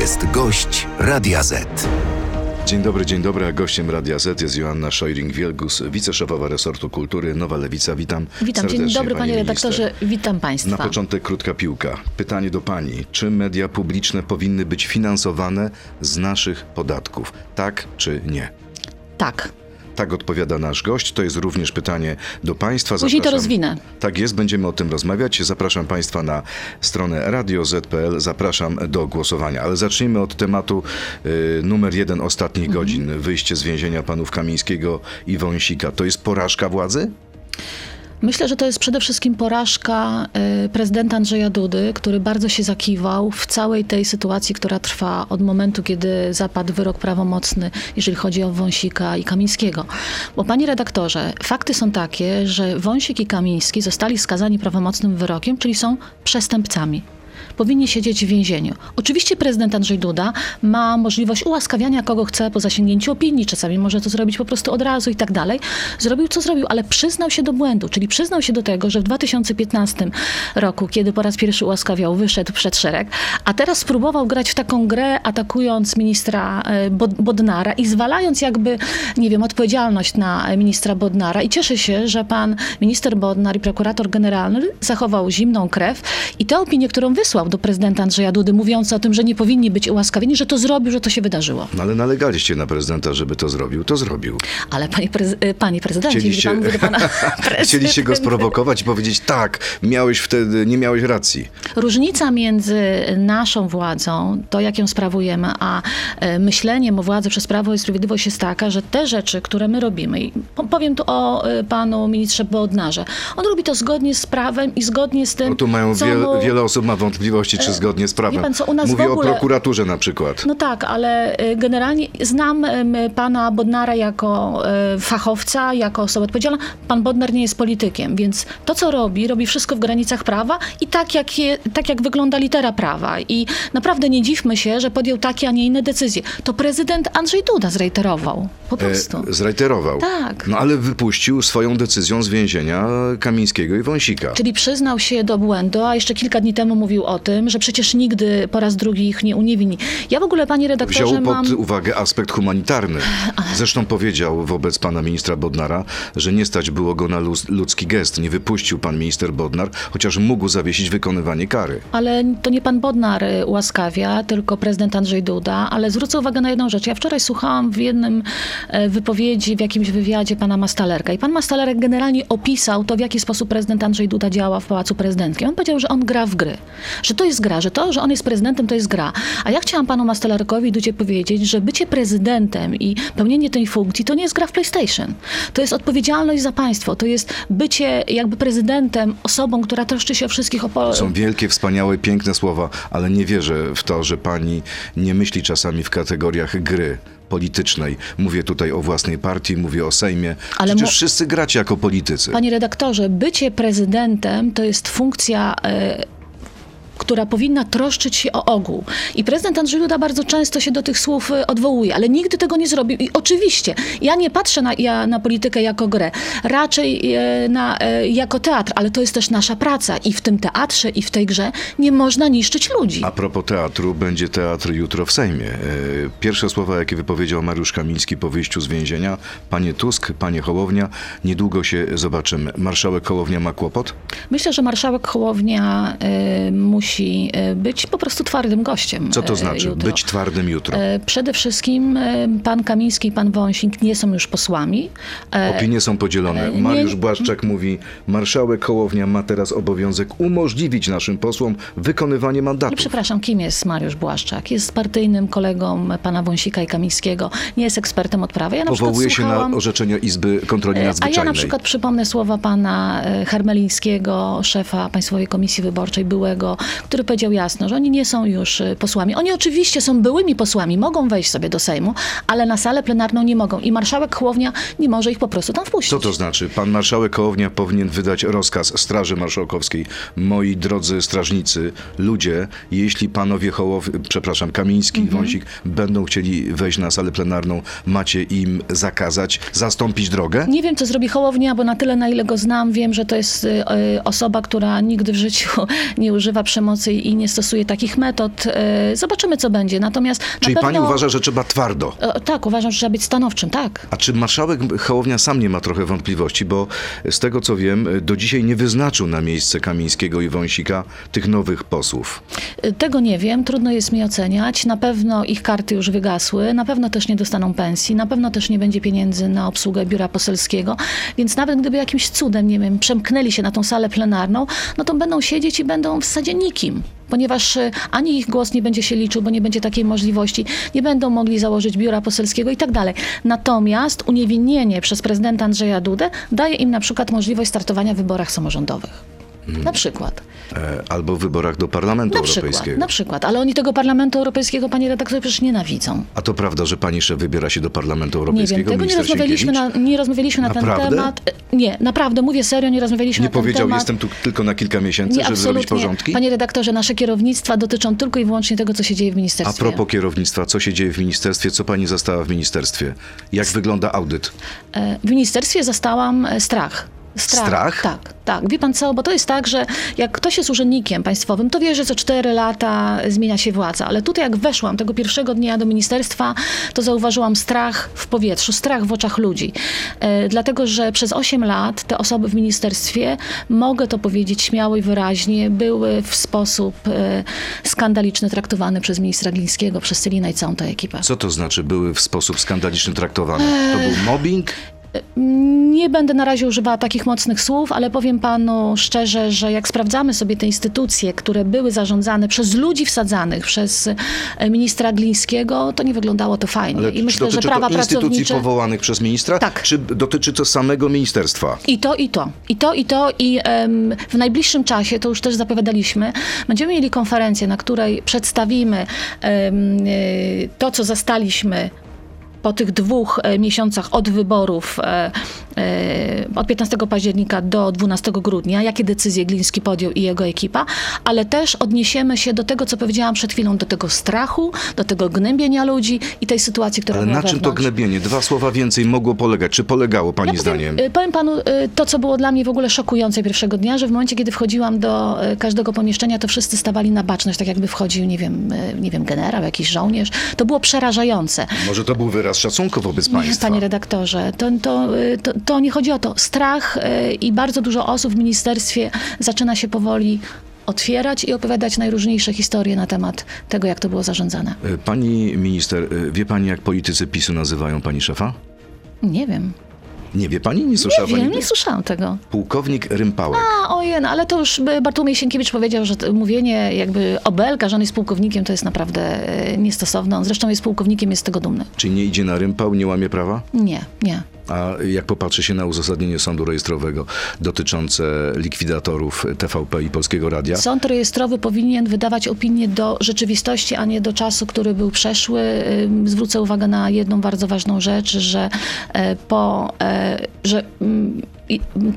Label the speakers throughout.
Speaker 1: jest gość Radia Z.
Speaker 2: Dzień dobry, dzień dobry. A gościem Radia Z jest Joanna Szojring-Wielgus, wiceszefowa resortu kultury Nowa Lewica. Witam
Speaker 3: Witam, dzień dobry panie
Speaker 2: pani
Speaker 3: redaktorze,
Speaker 2: minister.
Speaker 3: witam państwa.
Speaker 2: Na początek krótka piłka. Pytanie do pani. Czy media publiczne powinny być finansowane z naszych podatków? Tak czy nie?
Speaker 3: Tak,
Speaker 2: Tak odpowiada nasz gość. To jest również pytanie do Państwa.
Speaker 3: Później to rozwinę.
Speaker 2: Tak jest, będziemy o tym rozmawiać. Zapraszam Państwa na stronę radioz.pl. Zapraszam do głosowania. Ale zacznijmy od tematu y, numer jeden ostatnich
Speaker 3: Mhm.
Speaker 2: godzin. Wyjście z więzienia panów Kamińskiego i Wąsika. To jest porażka władzy?
Speaker 3: Myślę, że to jest przede wszystkim porażka y, prezydenta Andrzeja Dudy, który bardzo się zakiwał w całej tej sytuacji, która trwa od momentu, kiedy zapadł wyrok prawomocny, jeżeli chodzi o Wąsika i Kamińskiego. Bo panie redaktorze, fakty są takie, że Wąsik i Kamiński zostali skazani prawomocnym wyrokiem, czyli są przestępcami. Powinni siedzieć w więzieniu. Oczywiście prezydent Andrzej Duda ma możliwość ułaskawiania kogo chce po zasięgnięciu opinii, czasami może to zrobić po prostu od razu i tak dalej. Zrobił co zrobił, ale przyznał się do błędu, czyli przyznał się do tego, że w 2015 roku, kiedy po raz pierwszy ułaskawiał, wyszedł przed szereg, a teraz spróbował grać w taką grę, atakując ministra e, Bod- Bodnara i zwalając jakby, nie wiem, odpowiedzialność na e, ministra Bodnara i cieszę się, że pan minister Bodnar i prokurator generalny zachował zimną krew i tę opinię, którą wysłał do prezydenta Andrzeja Dudy, mówiąc o tym, że nie powinni być ułaskawieni, że to zrobił, że to się wydarzyło.
Speaker 2: No ale nalegaliście na prezydenta, żeby to zrobił. To zrobił.
Speaker 3: Ale panie, prez- e, panie prezydencie,
Speaker 2: Chcieliście,
Speaker 3: pan mówi do pana
Speaker 2: Chcieliście go sprowokować i powiedzieć tak, miałeś wtedy, nie miałeś racji.
Speaker 3: Różnica między naszą władzą, to jak ją sprawujemy, a e, myśleniem o władzy przez Prawo i Sprawiedliwość jest taka, że te rzeczy, które my robimy, i po- powiem tu o e, panu ministrze Bodnarze, on robi to zgodnie z prawem i zgodnie z tym,
Speaker 2: No tu mają wiele,
Speaker 3: mu...
Speaker 2: wiele osób ma wątpliwości, czy zgodnie z prawem.
Speaker 3: pan co,
Speaker 2: Mówię
Speaker 3: ogóle-
Speaker 2: o prokuraturze na przykład.
Speaker 3: No tak, ale y, generalnie znam pana Bodnara jako e, fachowca, jako osobę odpowiedzialną. Pan Bodnar nie jest politykiem, więc to, co robi, robi wszystko w granicach prawa i tak jak, je, tak jak wygląda litera prawa. I naprawdę nie dziwmy się, że podjął takie, a nie inne decyzje. To prezydent Andrzej Duda zreiterował. Po prostu.
Speaker 2: E, zreiterował.
Speaker 3: Tak.
Speaker 2: No ale wypuścił swoją decyzją z więzienia Kamińskiego i Wąsika.
Speaker 3: Czyli przyznał się do błędu, a jeszcze kilka dni temu mówił o tym, że przecież nigdy po raz drugi ich nie uniewinni. Ja w ogóle, panie redaktorze,
Speaker 2: Wziął pod
Speaker 3: mam...
Speaker 2: uwagę aspekt humanitarny. Zresztą powiedział wobec pana ministra Bodnara, że nie stać było go na ludzki gest. Nie wypuścił pan minister Bodnar, chociaż mógł zawiesić wykonywanie kary.
Speaker 3: Ale to nie pan Bodnar y, ułaskawia, tylko prezydent Andrzej Duda. Ale zwrócę uwagę na jedną rzecz. Ja wczoraj słuchałam w jednym e, wypowiedzi, w jakimś wywiadzie pana Mastalerka. I pan Mastalerek generalnie opisał to, w jaki sposób prezydent Andrzej Duda działa w Pałacu Prezydenckim. On powiedział, że on gra w gry. Że to jest gra, że to, że on jest prezydentem, to jest gra. A ja chciałam panu Mastalerkowi i Dudzie powiedzieć, że bycie prezydentem i pełnienie tej funkcji to nie jest gra w PlayStation. To jest odpowiedzialność za państwo. To jest bycie jakby prezydentem, osobą, która troszczy się o wszystkich o po-
Speaker 2: Są wielkie, wspaniałe, piękne słowa, ale nie wierzę w to, że pani nie myśli czasami w kategoriach gry politycznej. Mówię tutaj o własnej partii, mówię o Sejmie.
Speaker 3: Ale
Speaker 2: Przecież
Speaker 3: mo-
Speaker 2: wszyscy gracie jako politycy.
Speaker 3: Panie redaktorze, bycie prezydentem to jest funkcja. e, która powinna troszczyć się o ogół. I prezydent Andrzej Duda bardzo często się do tych słów e, odwołuje, ale nigdy tego nie zrobił. I oczywiście, ja nie patrzę na, ja, na politykę jako grę, raczej e, na, e, jako teatr, ale to jest też nasza praca. I w tym teatrze, i w tej grze nie można niszczyć ludzi.
Speaker 2: A propos teatru, będzie teatr jutro w Sejmie. E, Pierwsze słowa, jakie wypowiedział Mariusz Kamiński po wyjściu z więzienia. Panie Tusk, panie Hołownia, niedługo się zobaczymy. Marszałek Hołownia ma kłopot?
Speaker 3: Myślę, że marszałek Hołownia e, musi e, być po prostu twardym gościem.
Speaker 2: Co to
Speaker 3: e,
Speaker 2: znaczy
Speaker 3: jutro.
Speaker 2: być twardym jutro?
Speaker 3: E, Przede wszystkim pan Kamiński i pan Wąsik nie są już posłami.
Speaker 2: Opinie są podzielone.
Speaker 3: e, nie-
Speaker 2: Mariusz Błaszczak mówi, marszałek Hołownia ma teraz obowiązek umożliwić naszym posłom wykonywanie mandatu.
Speaker 3: przepraszam, kim jest Mariusz Błaszczak? Jest partyjnym kolegą pana Wąsika i Kamińskiego. Nie jest ekspertem od prawa. Ja
Speaker 2: Powołuje się
Speaker 3: słuchałam...
Speaker 2: na orzeczenia Izby Kontroli
Speaker 3: E, A
Speaker 2: Nadzwyczajnej.
Speaker 3: ja na przykład przypomnę słowa pana Hermelińskiego, szefa Państwowej Komisji Wyborczej, byłego, który powiedział jasno, że oni nie są już e, posłami. Oni oczywiście są byłymi posłami, mogą wejść sobie do Sejmu, ale na salę plenarną nie mogą. I marszałek Hołownia nie może ich po prostu tam wpuścić.
Speaker 2: Co to znaczy? Pan marszałek Hołownia powinien wydać rozkaz Straży Marszałkowskiej. Moi drodzy strażnicy, ludzie, jeśli panowie Hołow, przepraszam, Kamiński i Wąsik będą chcieli wejść na salę plenarną, macie im zakazać, zastąpić drogę?
Speaker 3: Nie wiem, co zrobi Hołownia, bo na tyle, na ile go znam, wiem, że to jest y, y, osoba, która nigdy w życiu nie używa przemocy przemocy i nie stosuje takich metod. E, Zobaczymy, co będzie. Natomiast
Speaker 2: Czyli
Speaker 3: pewno...
Speaker 2: pani uważa, że trzeba twardo.
Speaker 3: E, Tak, uważam, że trzeba być stanowczym, tak.
Speaker 2: A czy marszałek Hołownia sam nie ma trochę wątpliwości, bo z tego co wiem, do dzisiaj nie wyznaczył na miejsce Kamińskiego i Wąsika tych nowych posłów.
Speaker 3: E, Tego nie wiem, trudno jest mi oceniać. Na pewno ich karty już wygasły, na pewno też nie dostaną pensji, na pewno też nie będzie pieniędzy na obsługę biura poselskiego, więc nawet gdyby jakimś cudem, nie wiem, przemknęli się na tą salę plenarną, no to będą siedzieć i będą w zasadzie nikim. Ponieważ e, ani ich głos nie będzie się liczył, bo nie będzie takiej możliwości, nie będą mogli założyć biura poselskiego i tak dalej. Natomiast uniewinnienie przez prezydenta Andrzeja Dudę daje im na przykład możliwość startowania w wyborach samorządowych. Na przykład.
Speaker 2: E, Albo w wyborach do Parlamentu
Speaker 3: Na przykład,
Speaker 2: Europejskiego.
Speaker 3: na przykład. Ale oni tego Parlamentu Europejskiego, panie redaktorze, przecież nienawidzą.
Speaker 2: A to prawda, że pani szef wybiera się do Parlamentu
Speaker 3: Nie wiem,
Speaker 2: Europejskiego,
Speaker 3: tego nie rozmawialiśmy, na, nie rozmawialiśmy na ten temat. E, Nie, naprawdę, mówię serio, nie rozmawialiśmy
Speaker 2: Nie
Speaker 3: na ten
Speaker 2: powiedział,
Speaker 3: temat.
Speaker 2: jestem tu tylko na kilka miesięcy,
Speaker 3: nie,
Speaker 2: żeby zrobić porządki?
Speaker 3: Panie redaktorze, nasze kierownictwa dotyczą tylko i wyłącznie tego, co się dzieje w
Speaker 2: A
Speaker 3: ministerstwie.
Speaker 2: propos kierownictwa, co się dzieje w ministerstwie, co pani zastała w ministerstwie? Jak wygląda audyt?
Speaker 3: E, W ministerstwie zastałam e, strach.
Speaker 2: Strach?
Speaker 3: Tak, tak. Wie pan co, bo to jest tak, że jak ktoś jest urzędnikiem państwowym, to wie, że co cztery lata zmienia się władza. Ale tutaj jak weszłam tego pierwszego dnia do ministerstwa, to zauważyłam strach w powietrzu, strach w oczach ludzi. E, dlatego, że przez 8 lat te osoby w ministerstwie, mogę to powiedzieć śmiało i wyraźnie, były w sposób e, skandaliczny traktowane przez ministra Glińskiego, przez Celina i całą tę ekipę.
Speaker 2: Co to znaczy były w sposób skandaliczny traktowane? To był mobbing?
Speaker 3: Nie będę na razie używała takich mocnych słów, ale powiem panu szczerze, że jak sprawdzamy sobie te instytucje, które były zarządzane przez ludzi wsadzanych, przez e, ministra Glińskiego, to nie wyglądało to fajnie.
Speaker 2: Ale
Speaker 3: I
Speaker 2: czy
Speaker 3: myślę, że prawa
Speaker 2: to instytucji
Speaker 3: pracownicze...
Speaker 2: powołanych przez ministra?
Speaker 3: Tak.
Speaker 2: Czy dotyczy to samego ministerstwa?
Speaker 3: I to, i to, i to, i to. I em, w najbliższym czasie, to już też zapowiadaliśmy, będziemy mieli konferencję, na której przedstawimy y, to, co zastaliśmy po tych dwóch e, miesiącach od wyborów, e, e, od 15 października do 12 grudnia, jakie decyzje Gliński podjął i jego ekipa, ale też odniesiemy się do tego, co powiedziałam przed chwilą, do tego strachu, do tego gnębienia ludzi i tej sytuacji, która
Speaker 2: Ale na czym to
Speaker 3: wewnątrz.
Speaker 2: gnębienie? Dwa słowa więcej mogło polegać. Czy polegało pani
Speaker 3: Ja powiem,
Speaker 2: zdaniem?
Speaker 3: powiem panu to, co było dla mnie w ogóle szokujące pierwszego dnia, że w momencie, kiedy wchodziłam do każdego pomieszczenia, to wszyscy stawali na baczność, tak jakby wchodził, nie wiem, nie wiem generał, jakiś żołnierz. To było przerażające.
Speaker 2: Może to był wyraz szacunku wobec
Speaker 3: Nie,
Speaker 2: państwa?
Speaker 3: panie redaktorze, to, to, to, to nie chodzi o to. Strach y, i bardzo dużo osób w ministerstwie zaczyna się powoli otwierać i opowiadać najróżniejsze historie na temat tego, jak to było zarządzane.
Speaker 2: E, Pani minister, e, wie pani jak politycy PiSu nazywają pani szefa?
Speaker 3: Nie wiem.
Speaker 2: Nie wie pani? Nie słyszała
Speaker 3: Nie wiem,
Speaker 2: pani?
Speaker 3: nie słyszałam tego.
Speaker 2: Pułkownik Rympałek.
Speaker 3: A, ojej, no, ale to już by Bartłomiej Sienkiewicz powiedział, że mówienie jakby o Belka, że on jest pułkownikiem, to jest naprawdę e, niestosowne. On zresztą jest pułkownikiem, jest z tego dumny.
Speaker 2: Czy nie idzie na rympał, nie łamie prawa?
Speaker 3: Nie, nie.
Speaker 2: A jak popatrzy się na uzasadnienie sądu rejestrowego dotyczące likwidatorów TVP i Polskiego Radia?
Speaker 3: Sąd rejestrowy powinien wydawać opinię do rzeczywistości, a nie do czasu, który był przeszły. Zwrócę uwagę na jedną bardzo ważną rzecz, że e, po, e, że mm,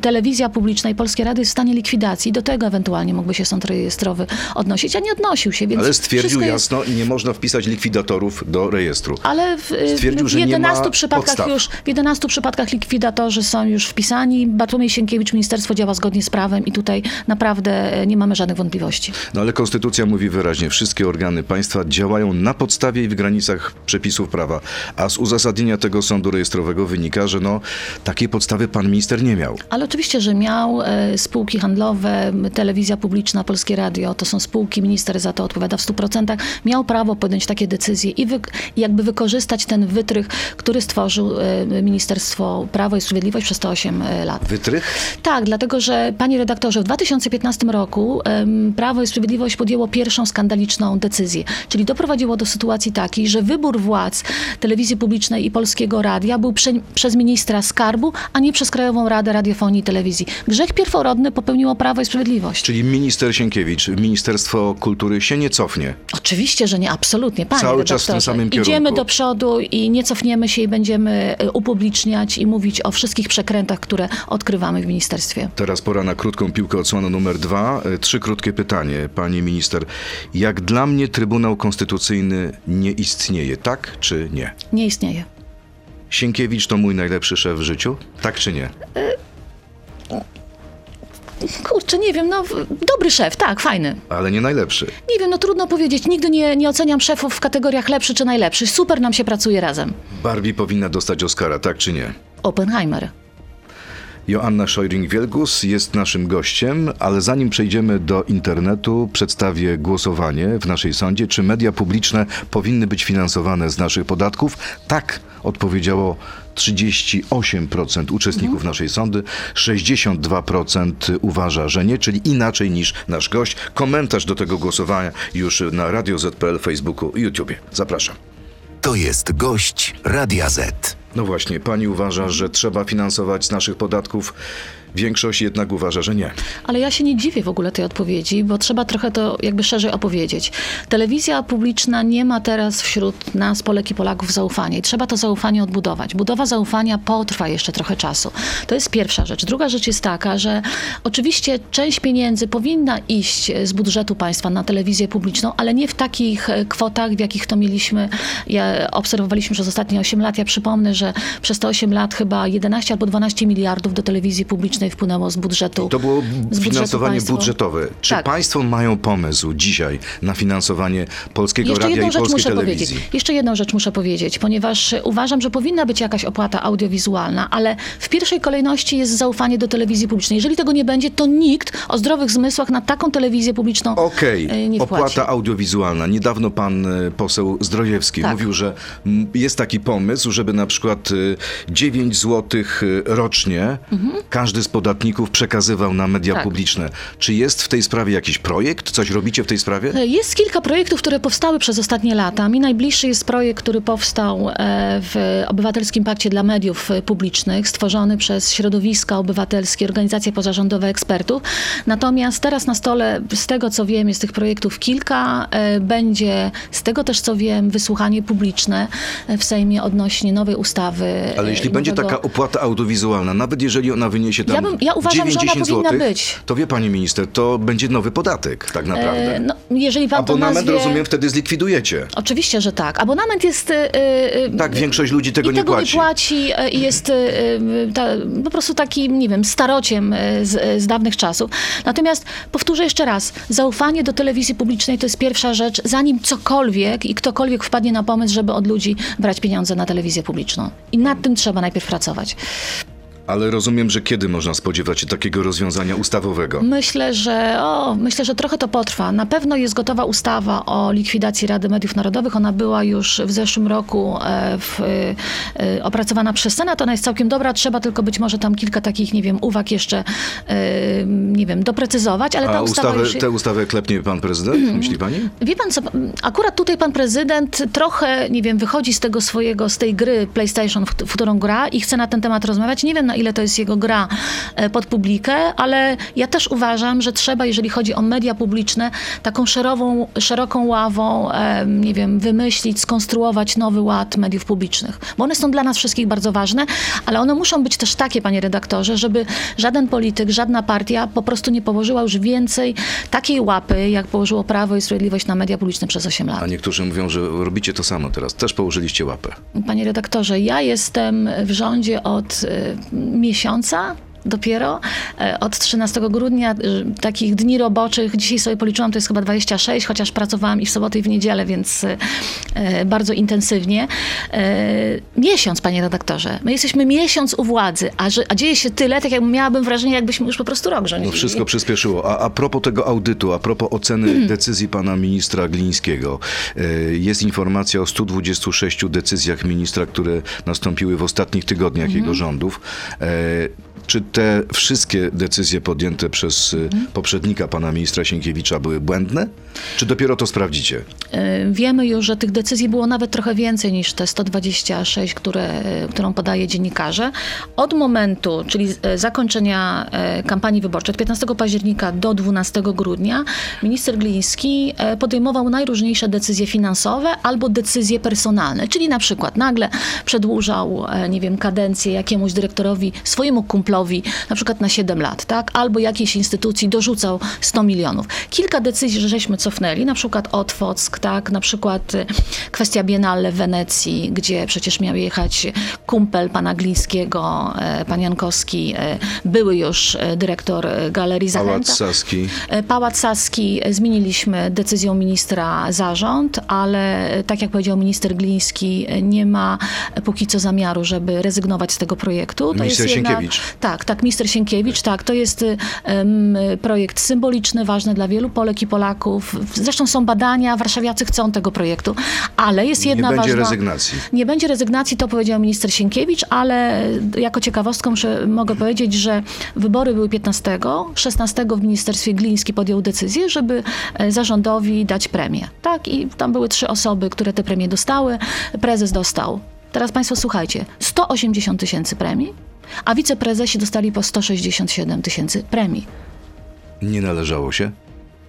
Speaker 3: telewizja publiczna i Polskie Radio jest w stanie likwidacji. Do tego ewentualnie mógłby się sąd rejestrowy odnosić, a nie odnosił się, więc
Speaker 2: Ale stwierdził
Speaker 3: wszystko jest-
Speaker 2: jasno, nie można wpisać likwidatorów do rejestru.
Speaker 3: Ale w,
Speaker 2: Stwierdził,
Speaker 3: w
Speaker 2: że nie
Speaker 3: 11
Speaker 2: ma
Speaker 3: przypadkach
Speaker 2: podstaw.
Speaker 3: już w 11 przypadkach likwidatorzy są już wpisani. Bartłomiej Sienkiewicz, ministerstwo działa zgodnie z prawem i tutaj naprawdę e, nie mamy żadnych wątpliwości.
Speaker 2: No ale konstytucja mówi wyraźnie, wszystkie organy państwa działają na podstawie i w granicach przepisów prawa. A z uzasadnienia tego sądu rejestrowego wynika, że no takiej podstawy pan minister nie miał.
Speaker 3: Ale oczywiście, że miał e, spółki handlowe, telewizja publiczna, Polskie Radio, to są spółki, minister za to odpowiada w 100%, miał prawo podjąć takie decyzje i wy, jakby wykorzystać ten wytrych, który stworzył e, Ministerstwo Prawo i Sprawiedliwość przez te 8 e, lat.
Speaker 2: Wytrych?
Speaker 3: Tak, dlatego że, panie redaktorze, w 2015 roku Prawo i Sprawiedliwość podjęło pierwszą skandaliczną decyzję, czyli doprowadziło do sytuacji takiej, że wybór władz telewizji publicznej i Polskiego Radia był prze, przez ministra skarbu, a nie przez Krajową Radę Radiofonii i Telewizji. Grzech pierworodny popełniło Prawo i Sprawiedliwość.
Speaker 2: Czyli minister Sienkiewicz, Ministerstwo Kultury się nie cofnie.
Speaker 3: Oczywiście, że nie, absolutnie, panie
Speaker 2: Cały czas w tym samym kierunku.
Speaker 3: Idziemy do przodu i nie cofniemy się i będziemy e, upubliczniać i mówić o wszystkich przekrętach, które odkrywamy w ministerstwie.
Speaker 2: Teraz pora na krótką piłkę odsłonu numer dwa. E, Trzy krótkie pytanie, pani minister. Jak dla mnie Trybunał Konstytucyjny nie istnieje, tak czy nie?
Speaker 3: Nie istnieje.
Speaker 2: Sienkiewicz to mój najlepszy szef w życiu, tak czy nie?
Speaker 3: Kurczę, nie wiem, no dobry szef, tak, fajny.
Speaker 2: Ale nie najlepszy.
Speaker 3: Nie wiem, no trudno powiedzieć. Nigdy nie, nie oceniam szefów w kategoriach lepszy czy najlepszy. Super nam się pracuje razem.
Speaker 2: Barbie powinna dostać Oscara, tak czy nie?
Speaker 3: Oppenheimer.
Speaker 2: Joanna Szojring-Wielgus jest naszym gościem, ale zanim przejdziemy do internetu, przedstawię głosowanie w naszej sądzie. Czy media publiczne powinny być finansowane z naszych podatków? Tak, odpowiedziało 38% uczestników naszej sądy, 62% uważa, że nie, czyli inaczej niż nasz gość. Komentarz do tego głosowania już na Radio ZPL, Facebooku i YouTubie. Zapraszam.
Speaker 1: To jest gość Radia Z.
Speaker 2: No właśnie, pani uważa, że trzeba finansować z naszych podatków. Większość jednak uważa, że nie.
Speaker 3: Ale ja się nie dziwię w ogóle tej odpowiedzi, bo trzeba trochę to jakby szerzej opowiedzieć. Telewizja publiczna nie ma teraz wśród nas, Polek i Polaków, zaufania i trzeba to zaufanie odbudować. Budowa zaufania potrwa jeszcze trochę czasu. To jest pierwsza rzecz. Druga rzecz jest taka, że oczywiście część pieniędzy powinna iść z budżetu państwa na telewizję publiczną, ale nie w takich e, kwotach, w jakich to mieliśmy, ja obserwowaliśmy przez ostatnie 8 lat. Ja przypomnę, że przez te 8 lat chyba 11 albo 12 miliardów do telewizji publicznej wpłynęło z budżetu.
Speaker 2: To było
Speaker 3: z
Speaker 2: finansowanie budżetowe. Czy
Speaker 3: Tak.
Speaker 2: państwo mają pomysł dzisiaj na finansowanie polskiego
Speaker 3: Jeszcze
Speaker 2: radia i polskiej telewizji?
Speaker 3: powiedzieć. Jeszcze jedną rzecz muszę powiedzieć, ponieważ uważam, że powinna być jakaś opłata audiowizualna, ale w pierwszej kolejności jest zaufanie do telewizji publicznej. Jeżeli tego nie będzie, to nikt o zdrowych zmysłach na taką telewizję publiczną
Speaker 2: Okej,
Speaker 3: e, nie wpłaci.
Speaker 2: opłata audiowizualna. Niedawno pan e, poseł Zdrojewski
Speaker 3: Tak.
Speaker 2: mówił, że jest taki pomysł, żeby na przykład e, 9 zł rocznie każdy z podatników przekazywał na media.
Speaker 3: Tak.
Speaker 2: publiczne. Czy jest w tej sprawie jakiś projekt? Coś robicie w tej sprawie?
Speaker 3: Jest kilka projektów, które powstały przez ostatnie lata. Mi najbliższy jest projekt, który powstał e, w Obywatelskim Pakcie dla Mediów e, Publicznych, stworzony przez środowiska obywatelskie, organizacje pozarządowe ekspertów. Natomiast teraz na stole, z tego co wiem, jest tych projektów kilka. E, Będzie, z tego też co wiem, wysłuchanie publiczne e, w Sejmie odnośnie nowej ustawy.
Speaker 2: Ale
Speaker 3: e,
Speaker 2: jeśli będzie
Speaker 3: nowego-
Speaker 2: taka opłata audiowizualna, nawet jeżeli ona wyniesie tam
Speaker 3: bym- ja uważam, że ona
Speaker 2: 9-10
Speaker 3: powinna
Speaker 2: złotych,
Speaker 3: być.
Speaker 2: to wie pani minister, to będzie nowy podatek tak naprawdę.
Speaker 3: E, No, jeżeli to
Speaker 2: Abonament,
Speaker 3: nazwie...
Speaker 2: rozumiem, wtedy zlikwidujecie.
Speaker 3: Oczywiście, że tak. Abonament jest. y, y,
Speaker 2: Tak, większość ludzi tego
Speaker 3: I
Speaker 2: nie
Speaker 3: tego
Speaker 2: płaci.
Speaker 3: nie płaci i jest ta, po prostu takim, nie wiem, starociem z, z dawnych czasów. Natomiast powtórzę jeszcze raz, zaufanie do telewizji publicznej to jest pierwsza rzecz, zanim cokolwiek i ktokolwiek wpadnie na pomysł, żeby od ludzi brać pieniądze na telewizję publiczną. I nad tym trzeba najpierw pracować.
Speaker 2: Ale rozumiem, że kiedy można spodziewać się takiego rozwiązania ustawowego?
Speaker 3: Myślę, że o, myślę, że trochę to potrwa. Na pewno jest gotowa ustawa o likwidacji Rady Mediów Narodowych. Ona była już w zeszłym roku e, w, e, opracowana przez Senat. Ona jest całkiem dobra. Trzeba tylko być może tam kilka takich, nie wiem, uwag jeszcze, e, nie wiem, doprecyzować, ale ta
Speaker 2: A
Speaker 3: ustawa
Speaker 2: ustawę,
Speaker 3: już... Mhm.
Speaker 2: tę ustawę klepnie pan prezydent, myśli pani?
Speaker 3: Wie pan co, akurat tutaj pan prezydent trochę, nie wiem, wychodzi z tego swojego, z tej gry PlayStation, w, w którą gra i chce na ten temat rozmawiać. Nie wiem, na ile to jest jego gra e, pod publikę, ale ja też uważam, że trzeba, jeżeli chodzi o media publiczne, taką szerową, szeroką ławą, e, nie wiem, wymyślić, skonstruować nowy ład mediów publicznych. Bo one są dla nas wszystkich bardzo ważne, ale one muszą być też takie, panie redaktorze, żeby żaden polityk, żadna partia po prostu nie położyła już więcej takiej łapy, jak położyło Prawo i Sprawiedliwość na media publiczne przez 8 lat.
Speaker 2: A niektórzy mówią, że robicie to samo teraz. Też położyliście łapę.
Speaker 3: Panie redaktorze, ja jestem w rządzie od y, miesiąca. Dopiero e, od 13 grudnia y, takich dni roboczych, dzisiaj sobie policzyłam, to jest chyba 26, chociaż pracowałam i w sobotę i w niedzielę, więc e, bardzo intensywnie. E, Miesiąc, panie redaktorze. My jesteśmy miesiąc u władzy, a, że, a dzieje się tyle, tak jak miałabym wrażenie, jakbyśmy już po prostu rok rządzili.
Speaker 2: No wszystko przyspieszyło. A, a propos tego audytu, a propos oceny
Speaker 3: Mhm.
Speaker 2: decyzji pana ministra Glińskiego, e, jest informacja o 126 decyzjach ministra, które nastąpiły w ostatnich tygodniach
Speaker 3: Mhm.
Speaker 2: jego rządów. E, Czy te wszystkie decyzje podjęte przez e,
Speaker 3: Mhm.
Speaker 2: poprzednika pana ministra Sienkiewicza były błędne? Czy dopiero to sprawdzicie?
Speaker 3: Y, Wiemy już, że tych decyzji było nawet trochę więcej niż te 126, które, y, którą podaje dziennikarze. Od momentu, czyli y, zakończenia y, kampanii wyborczej od 15 października do 12 grudnia, minister Gliński y, podejmował najróżniejsze decyzje finansowe albo decyzje personalne, czyli na przykład nagle przedłużał, y, nie wiem, kadencję jakiemuś dyrektorowi, swojemu kumplowi, na przykład na 7 lat, tak? Albo jakiejś instytucji dorzucał 100 milionów. Kilka decyzji, że żeśmy cofnęli, na przykład Otwock, tak? Na przykład y, kwestia Biennale w Wenecji, gdzie przecież miał jechać kumpel pana Glińskiego, e, pan Jankowski, e, były już e, dyrektor Galerii Zachęta.
Speaker 2: Pałac Saski.
Speaker 3: Pałac Saski zmieniliśmy decyzją ministra zarząd, ale tak jak powiedział minister Gliński, nie ma póki co zamiaru, żeby rezygnować z tego projektu.
Speaker 2: Minister Sienkiewicz.
Speaker 3: Tak, tak, minister Sienkiewicz, tak. To jest em, projekt symboliczny, ważny dla wielu Polek i Polaków. Zresztą są badania, warszawiacy chcą tego projektu, ale jest
Speaker 2: Nie
Speaker 3: jedna
Speaker 2: będzie
Speaker 3: ważna...
Speaker 2: rezygnacji.
Speaker 3: Nie będzie rezygnacji, to powiedział minister Sienkiewicz, ale jako ciekawostką muszę, mogę powiedzieć, że wybory były 15, 16 w ministerstwie Gliński podjął decyzję, żeby e, zarządowi dać premię. Tak, i tam były trzy osoby, które te premie dostały. Prezes dostał. Teraz Państwo słuchajcie, 180 tysięcy premii, a wiceprezesi dostali po 167 tysięcy premii.
Speaker 2: Nie należało się?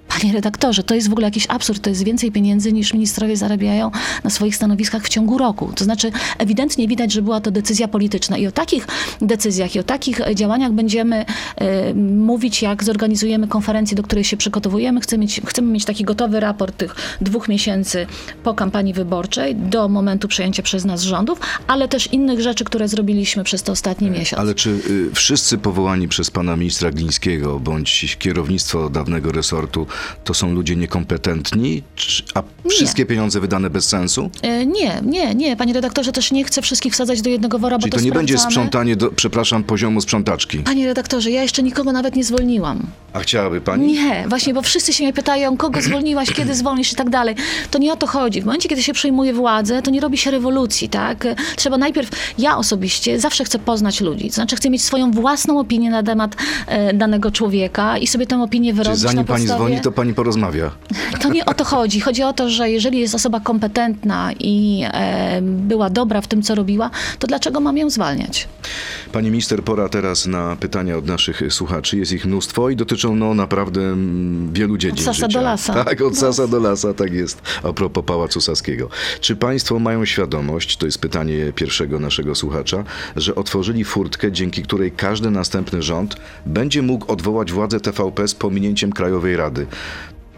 Speaker 3: Panie redaktorze, to jest w ogóle jakiś absurd. To jest więcej pieniędzy niż ministrowie zarabiają na swoich stanowiskach w ciągu roku. To znaczy, ewidentnie widać, że była to decyzja polityczna. I o takich decyzjach i o takich e, działaniach będziemy e, mówić, jak zorganizujemy konferencję, do której się przygotowujemy. Chcemy mieć, chcemy mieć taki gotowy raport tych dwóch miesięcy po kampanii wyborczej, do momentu przejęcia przez nas rządów, ale też innych rzeczy, które zrobiliśmy przez te ostatni miesiąc.
Speaker 2: Ale czy y, wszyscy powołani przez pana ministra Glińskiego bądź kierownictwo dawnego resortu to są ludzie niekompetentni, czy, a wszystkie pieniądze wydane bez sensu?
Speaker 3: E, Nie, nie, nie, panie redaktorze, też nie chcę wszystkich wsadzać do jednego wora,
Speaker 2: Czyli
Speaker 3: bo
Speaker 2: to,
Speaker 3: to
Speaker 2: nie będzie sprzątanie, do, przepraszam, poziomu sprzątaczki.
Speaker 3: Panie redaktorze, ja jeszcze nikogo nawet nie zwolniłam.
Speaker 2: A chciałaby pani?
Speaker 3: Nie, właśnie, bo wszyscy się mnie pytają, kogo zwolniłaś, kiedy zwolnisz i tak dalej. To nie o to chodzi. W momencie, kiedy się przejmuje władzę, to nie robi się rewolucji, tak? Trzeba najpierw, ja osobiście zawsze chcę poznać ludzi, to znaczy chcę mieć swoją własną opinię na temat e, danego człowieka i sobie tę opinię wyrobić
Speaker 2: zanim
Speaker 3: na
Speaker 2: pani zwolni, to pani porozmawia.
Speaker 3: To nie o to chodzi. Chodzi o to, że jeżeli jest osoba kompetentna i e, była dobra w tym, co robiła, to dlaczego mam ją zwalniać?
Speaker 2: Pani minister, pora teraz na pytania od naszych słuchaczy. Jest ich mnóstwo i dotyczą no naprawdę mm, wielu dziedzin
Speaker 3: sasa
Speaker 2: życia.
Speaker 3: do lasa.
Speaker 2: Tak, od sasa do lasa, tak jest. A propos Pałacu Saskiego. Czy państwo mają świadomość, to jest pytanie pierwszego naszego słuchacza, że otworzyli furtkę, dzięki której każdy następny rząd będzie mógł odwołać władzę TVP z pominięciem Krajowej Rady?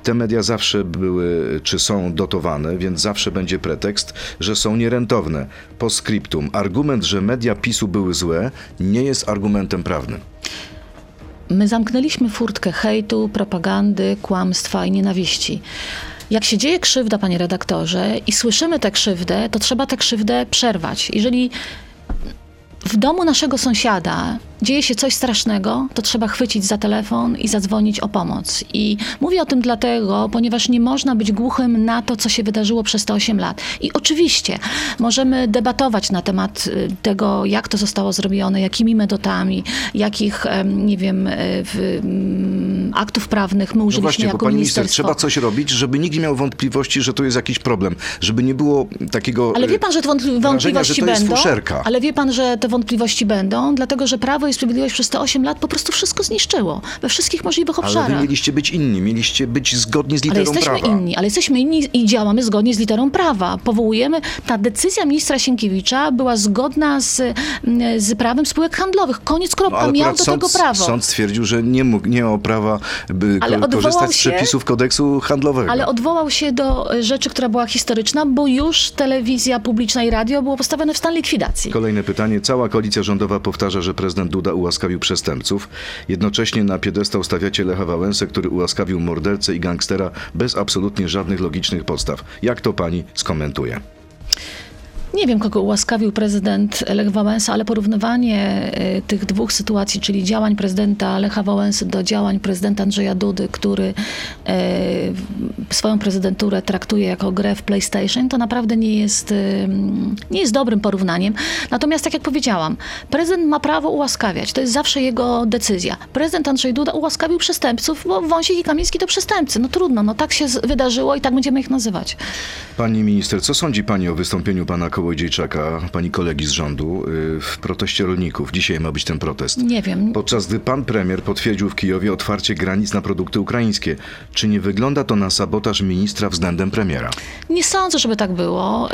Speaker 2: Te media zawsze były, czy są dotowane, więc zawsze będzie pretekst, że są nierentowne. Po scriptum. Argument, że media PiSu były złe, nie jest argumentem prawnym.
Speaker 3: My zamknęliśmy furtkę hejtu, propagandy, kłamstwa i nienawiści. Jak się dzieje krzywda, panie redaktorze, i słyszymy tę krzywdę, to trzeba tę krzywdę przerwać. Jeżeli w domu naszego sąsiada dzieje się coś strasznego, to trzeba chwycić za telefon i zadzwonić o pomoc. I mówię o tym dlatego, ponieważ nie można być głuchym na to, co się wydarzyło przez te 8 lat. I oczywiście możemy debatować na temat y, tego, jak to zostało zrobione, jakimi metodami, jakich, nie wiem, y, w, mm, aktów prawnych my
Speaker 2: No
Speaker 3: użyliśmy
Speaker 2: właśnie, bo
Speaker 3: jako
Speaker 2: pani minister, trzeba coś robić, żeby nikt nie miał wątpliwości, że to jest jakiś problem. Żeby nie było takiego...
Speaker 3: Ale wie
Speaker 2: y,
Speaker 3: pan, że te wątpli-
Speaker 2: wrażenia,
Speaker 3: wątpliwości
Speaker 2: że to jest
Speaker 3: będą.
Speaker 2: fuszerka.
Speaker 3: Ale wie pan, że te wątpliwości będą, dlatego że Prawo i Sprawiedliwość przez te 8 lat po prostu wszystko zniszczyło. We wszystkich możliwych
Speaker 2: Ale
Speaker 3: obszarach.
Speaker 2: wy mieliście być inni, mieliście być zgodni z
Speaker 3: Ale
Speaker 2: literą
Speaker 3: jesteśmy
Speaker 2: prawa.
Speaker 3: inni, ale jesteśmy inni i działamy zgodnie z literą prawa. Powołujemy, ta decyzja ministra Sienkiewicza była zgodna z, z prawem spółek handlowych. Koniec,
Speaker 2: No,
Speaker 3: kropka,
Speaker 2: ale
Speaker 3: miał do
Speaker 2: sąd,
Speaker 3: tego prawo.
Speaker 2: Sąd stwierdził, że nie mógł, nie miał prawa, by
Speaker 3: Ale
Speaker 2: korzystać z
Speaker 3: się-
Speaker 2: przepisów kodeksu handlowego.
Speaker 3: Ale odwołał się do rzeczy, która była historyczna, bo już telewizja publiczna i radio było postawione w stan likwidacji.
Speaker 2: Kolejne pytanie. Cała koalicja rządowa powtarza, że prezydent Duda ułaskawił przestępców. Jednocześnie na piedestał stawiacie Lecha Wałęsę, który ułaskawił mordercę i gangstera bez absolutnie żadnych logicznych podstaw. Jak to pani skomentuje?
Speaker 3: Nie wiem, kogo ułaskawił prezydent Lech Wałęsa, ale porównywanie e, tych dwóch sytuacji, czyli działań prezydenta Lecha Wałęsy do działań prezydenta Andrzeja Dudy, który e, swoją prezydenturę traktuje jako grę w PlayStation, to naprawdę nie jest, e, nie jest dobrym porównaniem. Natomiast, tak jak powiedziałam, prezydent ma prawo ułaskawiać. To jest zawsze jego decyzja. Prezydent Andrzej Duda ułaskawił przestępców, bo Wąsik i Kamiński to przestępcy. No trudno, no tak się wydarzyło i tak będziemy ich nazywać.
Speaker 2: Pani minister, co sądzi pani o wystąpieniu pana Kołodziejczaka, pani kolegi z rządu, y, w proteście rolników. Dzisiaj ma być ten protest.
Speaker 3: Nie wiem.
Speaker 2: Podczas gdy pan premier potwierdził w Kijowie otwarcie granic na produkty ukraińskie. Czy nie wygląda to na sabotaż ministra względem premiera?
Speaker 3: Nie sądzę, żeby tak było.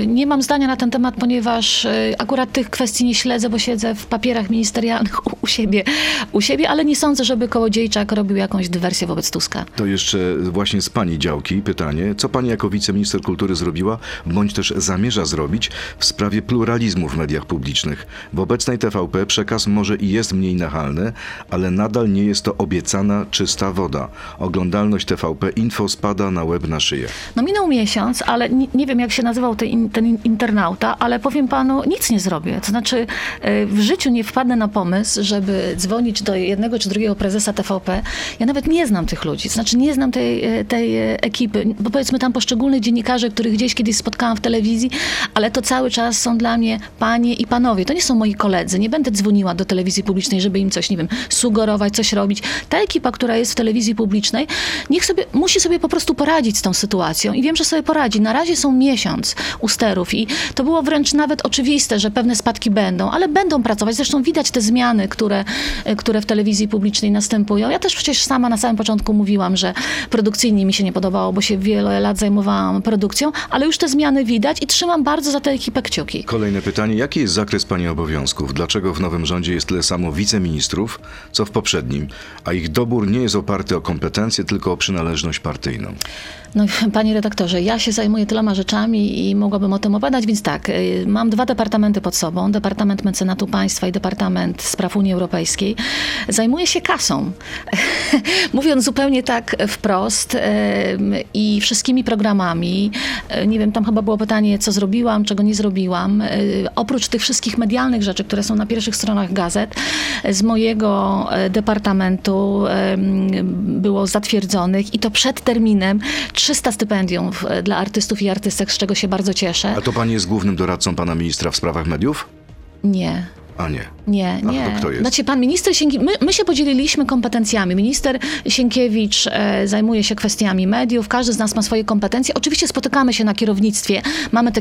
Speaker 3: Yy, Nie mam zdania na ten temat, ponieważ yy, akurat tych kwestii nie śledzę, bo siedzę w papierach ministerialnych u- u siebie, u siebie ale nie sądzę, żeby Kołodziejczak robił jakąś dywersję wobec Tuska.
Speaker 2: To jeszcze właśnie z pani działki pytanie. Co pani jako wiceminister kultury zrobiła, bądź też zamierza zrobić w sprawie pluralizmu w mediach publicznych? W obecnej TVP przekaz może i jest mniej nachalny, ale nadal nie jest to obiecana czysta woda. Oglądalność TVP Info spada na łeb na szyję.
Speaker 3: No minął miesiąc, ale nie, nie wiem jak się nazywał ten, ten in- internauta, ale powiem panu, nic nie zrobię. To znaczy yy, w życiu nie wpadnę na pomysł, żeby dzwonić do jednego czy drugiego prezesa TVP. Ja nawet nie znam tych ludzi, to znaczy nie znam tej, yy, tej yy, ekipy, bo powiedzmy tam poszczególnych dziennikarzy, których gdzieś kiedyś spotkałam w telewizji, ale to cały czas są dla mnie panie i panowie. To nie są moi koledzy. Nie będę dzwoniła do telewizji publicznej, żeby im coś, nie wiem, sugerować, coś robić. Ta ekipa, która jest w telewizji publicznej, niech sobie, musi sobie po prostu poradzić z tą sytuacją i wiem, że sobie poradzi. Na razie są miesiąc u sterów i to było wręcz nawet oczywiste, że pewne spadki będą, ale będą pracować. Zresztą widać te zmiany, które, które w telewizji publicznej następują. Ja też przecież sama na samym początku mówiłam, że produkcyjnie mi się nie podobało, bo się wiele lat zajmowałam produkcją, ale już te zmiany widać i trzymam bardzo za tę ekipę kciuki.
Speaker 2: Kolejne pytanie. Jaki jest zakres pani obowiązków? Dlaczego w nowym rządzie jest tyle samo wiceministrów, co w poprzednim, a ich dobór nie jest oparty o kompetencje, tylko o przynależność partyjną?
Speaker 3: No, panie redaktorze, ja się zajmuję tyloma rzeczami i mogłabym o tym opowiadać, więc tak, y, mam dwa departamenty pod sobą, Departament Mecenatu Państwa i Departament Spraw Unii Europejskiej. Zajmuję się kasą, mówiąc zupełnie tak wprost y, i wszystkimi programami. Y, Nie wiem, tam chyba było pytanie, co zrobiłam, czego nie zrobiłam. Y, Oprócz tych wszystkich medialnych rzeczy, które są na pierwszych stronach gazet, z mojego e, departamentu było zatwierdzonych i to przed terminem 300 stypendiów e, dla artystów i artystek, z czego się bardzo cieszę.
Speaker 2: A to pani jest głównym doradcą pana ministra w sprawach mediów?
Speaker 3: Nie.
Speaker 2: A nie.
Speaker 3: Nie,
Speaker 2: A
Speaker 3: nie.
Speaker 2: to kto jest?
Speaker 3: Znaczy, pan minister Sienkiewicz, my, my się podzieliliśmy kompetencjami. Minister Sienkiewicz e, zajmuje się kwestiami mediów, każdy z nas ma swoje kompetencje. Oczywiście spotykamy się na kierownictwie, mamy te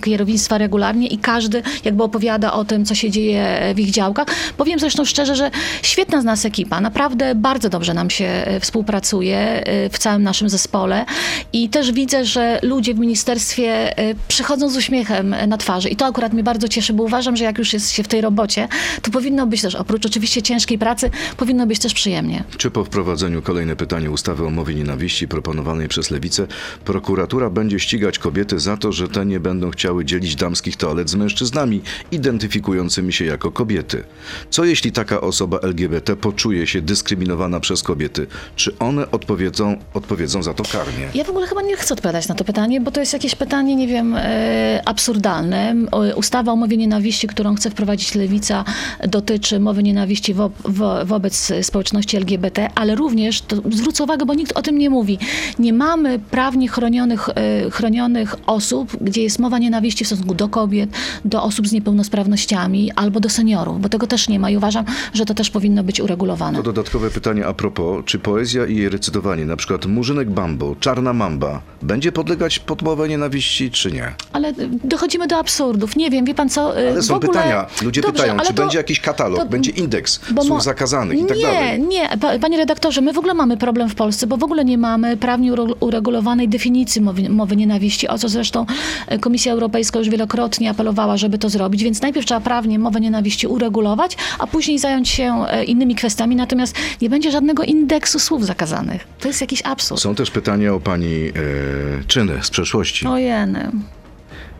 Speaker 3: kierownictwa regularnie i każdy jakby opowiada o tym, co się dzieje w ich działkach. Powiem zresztą szczerze, że świetna z nas ekipa, naprawdę bardzo dobrze nam się e, współpracuje e, w całym naszym zespole i też widzę, że ludzie w ministerstwie e, przychodzą z uśmiechem na twarzy i to akurat mnie bardzo cieszy, bo uważam, że jak już jest się w tej robocie, to powinno być też, oprócz oczywiście ciężkiej pracy, powinno być też przyjemnie.
Speaker 2: Czy po wprowadzeniu kolejne pytanie ustawy o mowie nienawiści proponowanej przez Lewicę, prokuratura będzie ścigać kobiety za to, że te nie będą chciały dzielić damskich toalet z mężczyznami identyfikującymi się jako kobiety? Co jeśli taka osoba LGBT poczuje się dyskryminowana przez kobiety? Czy one odpowiedzą, odpowiedzą za to karnie?
Speaker 3: Ja w ogóle chyba nie chcę odpowiadać na to pytanie, bo to jest jakieś pytanie, nie wiem, e, absurdalne. Ustawa o mowie nienawiści, którą chce wprowadzić Lewica, dotyczy mowy nienawiści wo, wo, wobec społeczności LGBT, ale również, to zwrócę uwagę, bo nikt o tym nie mówi, nie mamy prawnie chronionych, e, chronionych osób, gdzie jest mowa nienawiści w stosunku do kobiet, do osób z niepełnosprawnościami albo do seniorów, bo tego też nie ma i uważam, że to też powinno być uregulowane.
Speaker 2: To dodatkowe pytanie a propos, czy poezja i jej recytowanie, na przykład Murzynek Bambo, Czarna Mamba, będzie podlegać podmowę nienawiści, czy nie?
Speaker 3: Ale dochodzimy do absurdów. Nie wiem, wie pan co? y,
Speaker 2: Ale są
Speaker 3: ogóle...
Speaker 2: pytania. Ludzie pytają, czy
Speaker 3: to-
Speaker 2: będzie jakiś katalog,
Speaker 3: to-
Speaker 2: będzie indeks słów zakazanych i tak
Speaker 3: nie,
Speaker 2: dalej.
Speaker 3: Nie, pa- panie redaktorze, my w ogóle mamy problem w Polsce, bo w ogóle nie mamy prawnie ure- uregulowanej definicji mowy, mowy nienawiści, o co zresztą e, Komisja Europejska już wielokrotnie apelowała, żeby to zrobić, więc najpierw trzeba prawnie mowę nienawiści uregulować, a później zająć się e, innymi kwestiami, natomiast nie będzie żadnego indeksu słów zakazanych. To jest jakiś absurd.
Speaker 2: Są też pytania o pani e, czyny z przeszłości.
Speaker 3: Ojeny.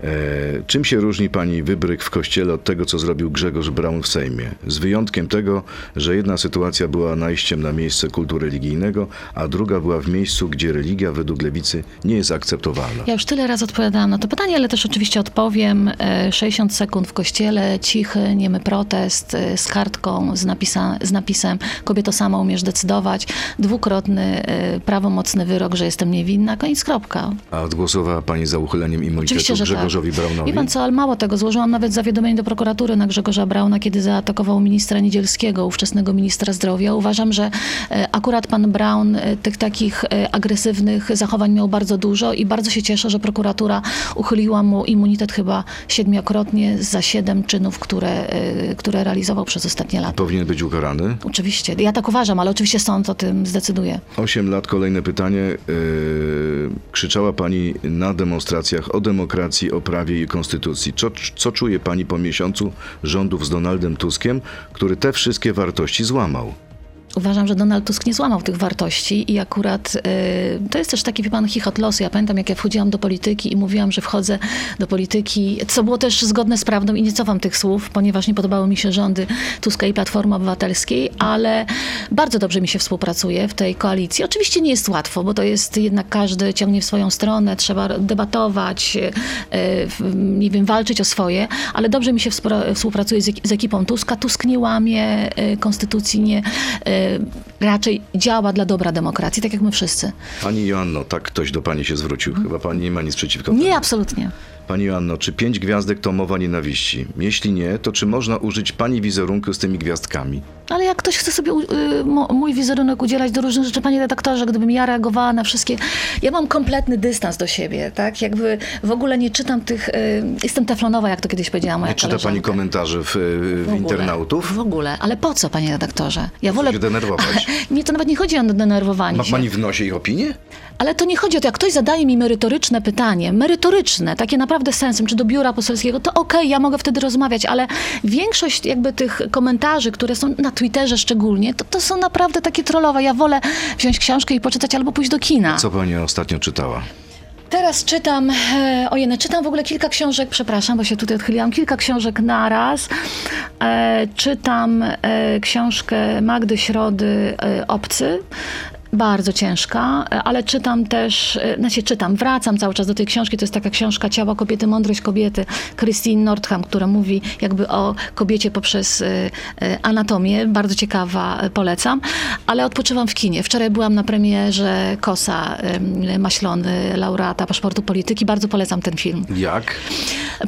Speaker 2: E, czym się różni pani wybryk w kościele od tego, co zrobił Grzegorz Braun w Sejmie? Z wyjątkiem tego, że jedna sytuacja była najściem na miejsce kultu religijnego, a druga była w miejscu, gdzie religia według lewicy nie jest akceptowalna.
Speaker 3: Ja już tyle razy odpowiadałam na to pytanie, ale też oczywiście odpowiem. E, 60 sekund w kościele, cichy, niemy protest e, z kartką, z, napisa, z napisem kobieto sama umiesz decydować, dwukrotny e, prawomocny wyrok, że jestem niewinna, koniec, kropka.
Speaker 2: A głosowała pani za uchyleniem immunitetu
Speaker 3: Oczywiście, że
Speaker 2: Grzegorza Grzegorzowi Braunowi?
Speaker 3: Wie pan co, ale mało tego, złożyłam nawet zawiadomienie do prokuratury na Grzegorza Brauna, kiedy zaatakował ministra Niedzielskiego, ówczesnego ministra zdrowia. Uważam, że e, akurat pan Braun e, tych takich e, agresywnych zachowań miał bardzo dużo i bardzo się cieszę, że prokuratura uchyliła mu immunitet chyba siedmiokrotnie za siedem czynów, które, które realizował przez ostatnie lata.
Speaker 2: Powinien być ukarany?
Speaker 3: Oczywiście, ja tak uważam, ale oczywiście sąd o tym zdecyduje.
Speaker 2: Osiem lat, kolejne pytanie. Yy, krzyczała pani na demonstracjach o demokracji, o prawie i konstytucji. Co, co czuje pani po miesiącu rządów z Donaldem Tuskiem, który te wszystkie wartości złamał?
Speaker 3: Uważam, że Donald Tusk nie złamał tych wartości i akurat y, to jest też taki, wie pan, chichot losu. Ja pamiętam, jak ja wchodziłam do polityki i mówiłam, że wchodzę do polityki, co było też zgodne z prawdą i nie cofam tych słów, ponieważ nie podobały mi się rządy Tuska i Platformy Obywatelskiej, ale bardzo dobrze mi się współpracuje w tej koalicji. Oczywiście nie jest łatwo, bo to jest jednak każdy ciągnie w swoją stronę, trzeba debatować, y, nie wiem, walczyć o swoje, ale dobrze mi się współpra- współpracuje z ekipą Tuska. Tusk nie łamie y, konstytucji, nie, y, raczej działa dla dobra demokracji, tak jak my wszyscy.
Speaker 2: Pani Joanno, tak ktoś do pani się zwrócił. Chyba pani nie ma nic przeciwko
Speaker 3: Nie,
Speaker 2: temu.
Speaker 3: absolutnie.
Speaker 2: Pani Joanno, czy pięć gwiazdek to mowa nienawiści? Jeśli nie, to czy można użyć pani wizerunku z tymi gwiazdkami?
Speaker 3: Ale jak ktoś chce sobie y, mój wizerunek udzielać do różnych rzeczy, panie redaktorze, gdybym ja reagowała na wszystkie... Ja mam kompletny dystans do siebie, tak? Jakby w ogóle nie czytam tych... Y, jestem teflonowa, jak to kiedyś powiedziała moja
Speaker 2: Nie czyta pani komentarzy w, w,
Speaker 3: W ogóle.
Speaker 2: internautów?
Speaker 3: W ogóle. Ale po co, panie redaktorze? Ja wolę...
Speaker 2: się denerwować.
Speaker 3: Nie, to nawet nie chodzi o denerwowanie
Speaker 2: Ma
Speaker 3: się.
Speaker 2: pani w nosie ich opinię?
Speaker 3: Ale to nie chodzi o to, jak ktoś zadaje mi merytoryczne pytanie, merytoryczne, takie naprawdę z sensem, czy do biura poselskiego, to okej, ja mogę wtedy rozmawiać, ale większość jakby tych komentarzy, które są na Twitterze szczególnie, to, to są naprawdę takie trollowe. Ja wolę wziąć książkę i poczytać albo pójść do kina.
Speaker 2: Co pani ostatnio czytała?
Speaker 3: Teraz czytam, e, ojej, czytam w ogóle kilka książek, przepraszam, bo się tutaj odchyliłam, kilka książek naraz. E, czytam e, książkę Magdy Środy e, Obcy. Bardzo ciężka, ale czytam też, e, znaczy czytam, wracam cały czas do tej książki. To jest taka książka Ciała kobiety, mądrość kobiety, Christine Nordham, która mówi jakby o kobiecie poprzez e, e, anatomię. Bardzo ciekawa, polecam. Ale odpoczywam w kinie. Wczoraj byłam na premierze Kosa Maślony, laureata paszportu polityki. Bardzo polecam ten film.
Speaker 2: Jak?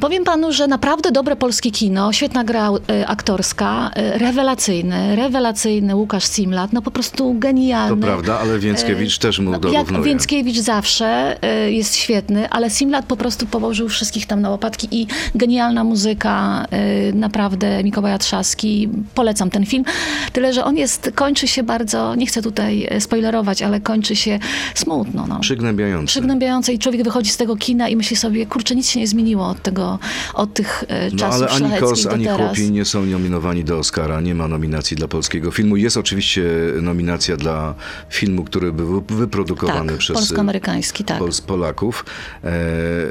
Speaker 3: Powiem panu, że naprawdę dobre polskie kino, świetna gra aktorska, rewelacyjny, rewelacyjny Łukasz Simlat, no po prostu genialny.
Speaker 2: To prawda, ale Więckiewicz też mu
Speaker 3: No,
Speaker 2: dorównuje.
Speaker 3: Więckiewicz zawsze e, jest świetny, ale Simlat po prostu położył wszystkich tam na łopatki i genialna muzyka, e, naprawdę Mikołaja Trzaski. Polecam ten film. Tyle, że on jest, kończy się bardzo, nie chcę tutaj e, spoilerować, ale kończy się smutno. No.
Speaker 2: Przygnębiający.
Speaker 3: Przygnębiające i człowiek wychodzi z tego kina i myśli sobie, kurczę, nic się nie zmieniło od tego, od tych e,
Speaker 2: No
Speaker 3: czasów
Speaker 2: ale ani Kos, ani. Chłopi nie są nominowani do Oscara, nie ma nominacji dla polskiego filmu. Jest oczywiście nominacja dla filmu, który był wyprodukowany
Speaker 3: Tak,
Speaker 2: przez
Speaker 3: polsko-amerykański, tak.
Speaker 2: Pol- Polaków. E,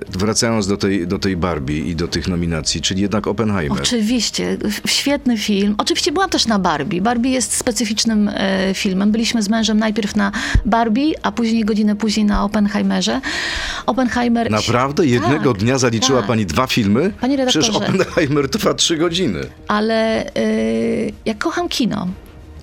Speaker 2: wracając do tej, do tej Barbie i do tych nominacji, czyli jednak Oppenheimer.
Speaker 3: Oczywiście, świetny film. Oczywiście byłam też na Barbie. Barbie jest specyficznym e, filmem. Byliśmy z mężem najpierw na Barbie, a później godzinę później na Oppenheimerze. Oppenheimer...
Speaker 2: Naprawdę? Jednego
Speaker 3: Tak,
Speaker 2: dnia zaliczyła
Speaker 3: tak.
Speaker 2: pani dwa filmy?
Speaker 3: Panie redaktorze.
Speaker 2: Przecież Oppenheimer trwa trzy godziny.
Speaker 3: ale y, ja kocham kino.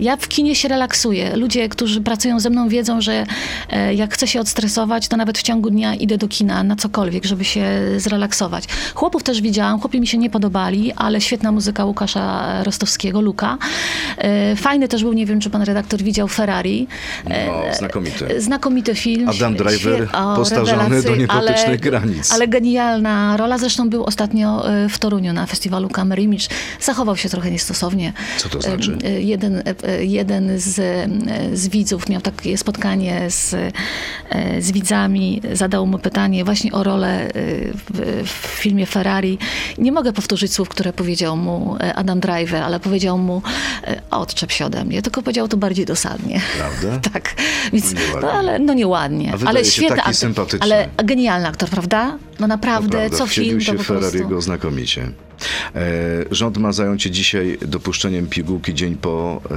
Speaker 3: Ja w kinie się relaksuję. Ludzie, którzy pracują ze mną, wiedzą, że e, jak chcę się odstresować, to nawet w ciągu dnia idę do kina na cokolwiek, żeby się zrelaksować. Chłopów też widziałam, chłopi mi się nie podobali, ale świetna muzyka Łukasza Rostowskiego, Luka. E, Fajny też był, nie wiem, czy pan redaktor widział Ferrari. E,
Speaker 2: No, znakomity.
Speaker 3: Znakomity film.
Speaker 2: Adam Driver
Speaker 3: o,
Speaker 2: postarzony do
Speaker 3: ale,
Speaker 2: granic.
Speaker 3: Ale genialna rola. Zresztą był ostatnio w Toruniu na festiwalu Camera Image. Zachował się trochę niestosownie.
Speaker 2: Co to znaczy?
Speaker 3: Jeden, jeden z, z widzów miał takie spotkanie z, z widzami, zadał mu pytanie właśnie o rolę e, w, w filmie Ferrari. Nie mogę powtórzyć słów, które powiedział mu e, Adam Driver, ale powiedział mu e, odczep się ode mnie, tylko powiedział to bardziej dosadnie.
Speaker 2: Prawda?
Speaker 3: Tak, więc,
Speaker 2: Nieładnie.
Speaker 3: no ale no nieładnie.
Speaker 2: A
Speaker 3: ale świetny aktor. Ale genialny aktor, prawda? No naprawdę, co film to po prostu...
Speaker 2: Ferrariego znakomicie. E, rząd ma zająć się dzisiaj dopuszczeniem pigułki dzień po. E,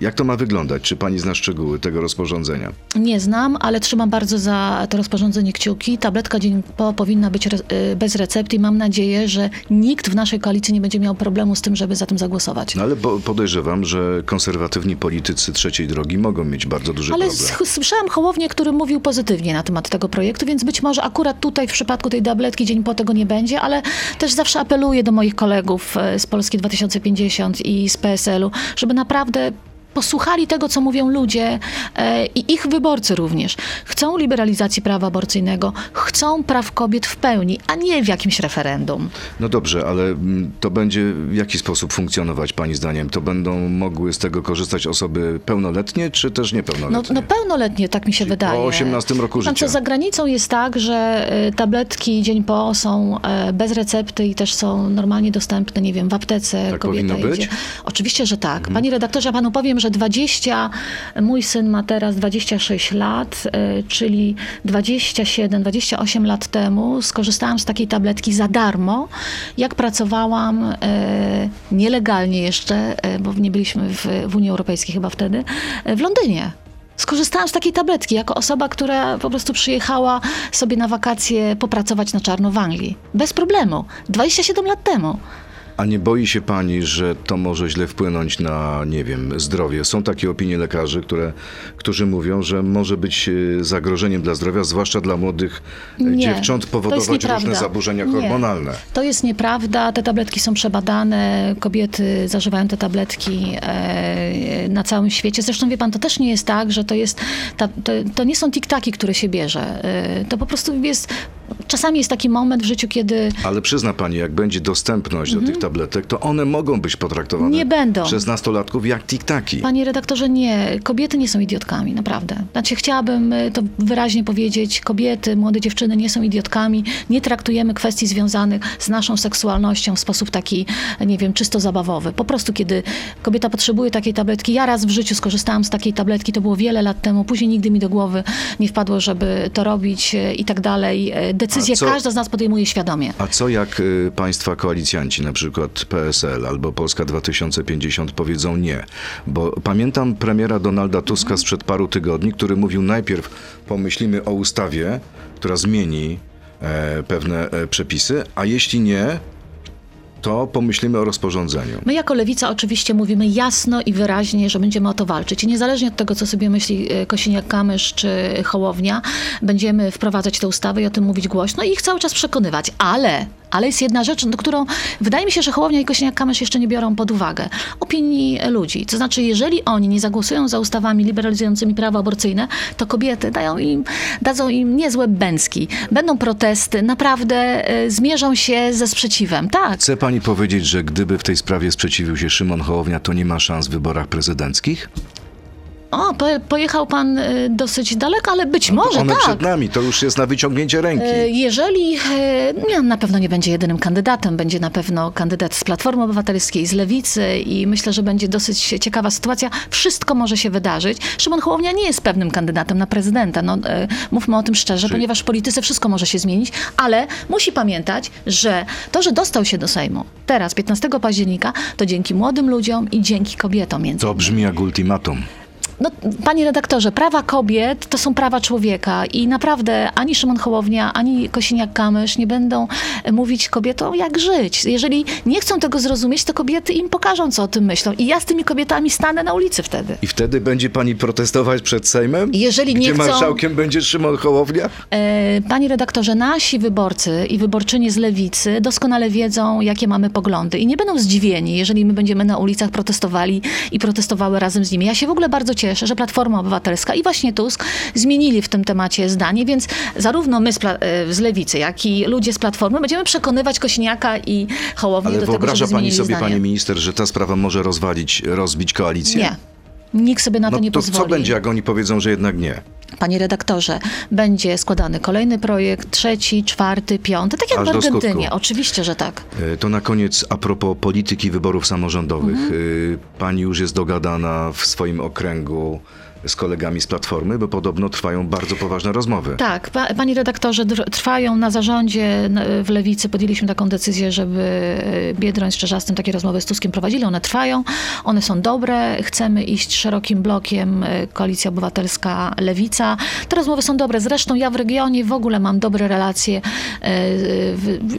Speaker 2: jak to ma wyglądać? Czy pani zna szczegóły tego rozporządzenia?
Speaker 3: Nie znam, ale trzymam bardzo za to rozporządzenie kciuki. Tabletka dzień po powinna być y, bez recepty i mam nadzieję, że nikt w naszej koalicji nie będzie miał problemu z tym, żeby za tym zagłosować.
Speaker 2: No ale po, podejrzewam, że konserwatywni politycy trzeciej drogi mogą mieć bardzo duży
Speaker 3: Ale
Speaker 2: problem.
Speaker 3: s- słyszałam Hołownię, który mówił pozytywnie na temat tego projektu, więc być może akurat tutaj w przypadku tej tabletki dzień po tego nie będzie, ale też zawsze apeluję do moich kolegów e, z Polski 2050 i z PSL-u, żeby naprawdę posłuchali tego, co mówią ludzie e, i ich wyborcy również. Chcą liberalizacji prawa aborcyjnego, chcą praw kobiet w pełni, a nie w jakimś referendum.
Speaker 2: No dobrze, ale mm, to będzie w jaki sposób funkcjonować pani zdaniem? To będą mogły z tego korzystać osoby pełnoletnie, czy też
Speaker 3: No,
Speaker 2: niepełnoletnie?
Speaker 3: no pełnoletnie, tak mi się
Speaker 2: Czyli
Speaker 3: wydaje.
Speaker 2: po 18 roku
Speaker 3: pan
Speaker 2: życia.
Speaker 3: Co, za granicą jest tak, że y, tabletki dzień po są e, bez recepty i też są normalnie dostępne, nie wiem, w aptece.
Speaker 2: Tak powinno
Speaker 3: idzie.
Speaker 2: być? Mhm.
Speaker 3: Oczywiście, że tak. Panie redaktorze, ja panu powiem, że 20, mój syn ma teraz 26 lat, e, czyli 27, 28 lat temu skorzystałam z takiej tabletki za darmo, jak pracowałam e, nielegalnie jeszcze, e, bo nie byliśmy w, w Unii Europejskiej chyba wtedy, w Londynie. Skorzystałam z takiej tabletki jako osoba, która po prostu przyjechała sobie na wakacje popracować na czarno w Anglii. Bez problemu. 27 lat temu.
Speaker 2: A nie boi się pani, że to może źle wpłynąć na, nie wiem, zdrowie? Są takie opinie lekarzy, które, którzy mówią, że może być e, zagrożeniem dla zdrowia, zwłaszcza dla młodych e,
Speaker 3: Nie,
Speaker 2: dziewcząt, powodować różne zaburzenia
Speaker 3: Nie.
Speaker 2: hormonalne.
Speaker 3: To jest nieprawda. Te tabletki są przebadane. Kobiety zażywają te tabletki e, na całym świecie. Zresztą wie pan, to też nie jest tak, że to jest. Ta, to, to nie są tiktaki, które się bierze. To po prostu jest. Czasami jest taki moment w życiu, kiedy
Speaker 2: Ale przyzna pani, jak będzie dostępność do tych tabletek, to one mogą być potraktowane
Speaker 3: Mhm. Nie będą.
Speaker 2: przez nastolatków jak tiktaki.
Speaker 3: Panie redaktorze, nie. Kobiety nie są idiotkami, naprawdę. Znaczy, chciałabym y, to wyraźnie powiedzieć. Kobiety, młode dziewczyny nie są idiotkami. Nie traktujemy kwestii związanych z naszą seksualnością w sposób taki, nie wiem, czysto zabawowy. Po prostu, kiedy kobieta potrzebuje takiej tabletki, ja raz w życiu skorzystałam z takiej tabletki, to było wiele lat temu, później nigdy mi do głowy nie wpadło, żeby to robić y, i tak dalej. Decyzję
Speaker 2: co-
Speaker 3: każda z nas podejmuje świadomie.
Speaker 2: A co jak y, państwa koalicjanci, na przykład PSL albo Polska 2050 powiedzą nie? Bo pamiętam premiera Donalda Tuska sprzed paru tygodni, który mówił najpierw pomyślimy o ustawie, która zmieni e, pewne e, przepisy, a jeśli nie, to pomyślimy o rozporządzeniu.
Speaker 3: My jako Lewica oczywiście mówimy jasno i wyraźnie, że będziemy o to walczyć. I niezależnie od tego, co sobie myśli e, Kosiniak-Kamysz czy Hołownia, będziemy wprowadzać tę ustawę i o tym mówić głośno i ich cały czas przekonywać. Ale, ale jest jedna rzecz, do którą wydaje mi się, że Hołownia i Kosiniak-Kamysz jeszcze nie biorą pod uwagę. Opinii ludzi. To znaczy, jeżeli oni nie zagłosują za ustawami liberalizującymi prawo aborcyjne, to kobiety dają im, dadzą im niezłe bęcki. Będą protesty, naprawdę e, zmierzą się ze sprzeciwem. Tak.
Speaker 2: Chce pani powiedzieć, że gdyby w tej sprawie sprzeciwił się Szymon Hołownia, to nie ma szans w wyborach prezydenckich?
Speaker 3: O, po, pojechał pan y, dosyć daleko, ale być może
Speaker 2: One
Speaker 3: tak.
Speaker 2: przed nami, to już jest na wyciągnięcie ręki.
Speaker 3: E, Jeżeli nie, na pewno nie będzie jedynym kandydatem, będzie na pewno kandydat z Platformy Obywatelskiej, z Lewicy i myślę, że będzie dosyć ciekawa sytuacja. Wszystko może się wydarzyć. Szymon Hołownia nie jest pewnym kandydatem na prezydenta. No, e, mówmy o tym szczerze,
Speaker 2: Czyli-
Speaker 3: ponieważ w polityce wszystko może się zmienić, ale musi pamiętać, że to, że dostał się do Sejmu teraz, 15 października, to dzięki młodym ludziom i dzięki kobietom między
Speaker 2: To brzmi jak ultimatum.
Speaker 3: No, panie redaktorze, prawa kobiet to są prawa człowieka i naprawdę ani Szymon Hołownia, ani Kosiniak-Kamysz nie będą e, mówić kobietom, jak żyć. Jeżeli nie chcą tego zrozumieć, to kobiety im pokażą, co o tym myślą. I ja z tymi kobietami stanę na ulicy wtedy.
Speaker 2: I wtedy będzie pani protestować przed Sejmem?
Speaker 3: Jeżeli nie
Speaker 2: Gdzie
Speaker 3: chcą-
Speaker 2: marszałkiem będzie Szymon Hołownia?
Speaker 3: E, Panie redaktorze, nasi wyborcy i wyborczynie z lewicy doskonale wiedzą, jakie mamy poglądy i nie będą zdziwieni, jeżeli my będziemy na ulicach protestowali i protestowały razem z nimi. Ja się w ogóle bardzo cieszę, że Platforma Obywatelska i właśnie Tusk zmienili w tym temacie zdanie, więc zarówno my z, e, z lewicy, jak i ludzie z Platformy będziemy przekonywać Kośniaka i Hołownię
Speaker 2: Ale
Speaker 3: do tego,
Speaker 2: wyobraża
Speaker 3: żeby
Speaker 2: pani
Speaker 3: zmienili
Speaker 2: sobie,
Speaker 3: zdanie.
Speaker 2: pani minister, że ta sprawa może rozwalić, rozbić koalicję?
Speaker 3: Nie. Nikt sobie na to
Speaker 2: No
Speaker 3: nie
Speaker 2: to
Speaker 3: pozwoli.
Speaker 2: co będzie, jak oni powiedzą, że jednak nie?
Speaker 3: Panie redaktorze, będzie składany kolejny projekt, trzeci, czwarty, piąty, tak jak
Speaker 2: Aż
Speaker 3: w Argentynie. Oczywiście, że tak.
Speaker 2: E, To na koniec a propos polityki wyborów samorządowych.
Speaker 3: Mhm.
Speaker 2: E, Pani już jest dogadana w swoim okręgu z kolegami z Platformy, bo podobno trwają bardzo poważne rozmowy.
Speaker 3: Tak, pa, panie redaktorze, trwają na zarządzie w Lewicy. Podjęliśmy taką decyzję, żeby e, Biedroń z Czerzastym takie rozmowy z Tuskiem prowadzili. One trwają, one są dobre. Chcemy iść szerokim blokiem e, Koalicja Obywatelska, Lewica. Te rozmowy są dobre. Zresztą ja w regionie w ogóle mam dobre relacje e,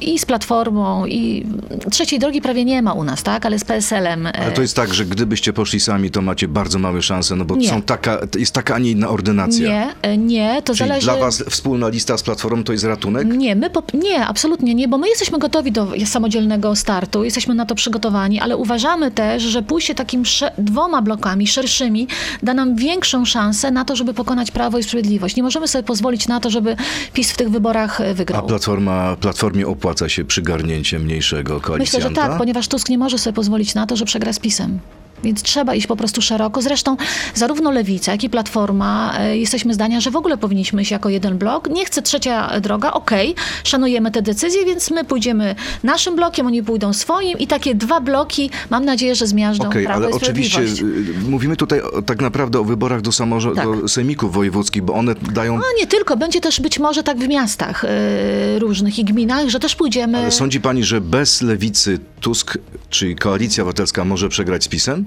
Speaker 3: i z Platformą, i trzeciej drogi prawie nie ma u nas, tak? Ale z PSL-em.
Speaker 2: Ale to jest tak, że gdybyście poszli sami, to macie bardzo małe szanse, no bo
Speaker 3: Nie.
Speaker 2: są taka, jest taka, a nie inna ordynacja.
Speaker 3: Nie, e, nie, to
Speaker 2: Czyli
Speaker 3: zależy...
Speaker 2: dla was wspólna lista z Platformą to jest ratunek?
Speaker 3: Nie, my po, nie, absolutnie nie, bo my jesteśmy gotowi do samodzielnego startu, jesteśmy na to przygotowani, ale uważamy też, że pójście takim dwoma blokami szerszymi da nam większą szansę na to, żeby pokonać Prawo i Sprawiedliwość. Nie możemy sobie pozwolić na to, żeby PiS w tych wyborach e,
Speaker 2: A
Speaker 3: wygrał.
Speaker 2: platforma, Platformie opłaca się przygarnięcie mniejszego
Speaker 3: Myślę,
Speaker 2: koalicjanta?
Speaker 3: że tak, ponieważ Tusk nie może sobie pozwolić na to, że przegra z PiSem. Więc trzeba iść po prostu szeroko. Zresztą zarówno Lewica, jak i Platforma e, jesteśmy zdania, że w ogóle powinniśmy iść jako jeden blok. Nie chce trzecia droga, okej, szanujemy te decyzje, więc my pójdziemy naszym blokiem, oni pójdą swoim i takie dwa bloki, mam nadzieję, że zmiażdżą
Speaker 2: Okej,
Speaker 3: Prawo
Speaker 2: ale oczywiście y, mówimy tutaj tak naprawdę o wyborach do, samorządu,
Speaker 3: Tak.
Speaker 2: do sejmików wojewódzkich, bo one dają...
Speaker 3: No nie tylko, będzie też być może tak w miastach e, różnych i gminach, że też pójdziemy...
Speaker 2: Ale sądzi pani, że bez lewicy Tusk, czyli Koalicja Obywatelska może przegrać z PiSem?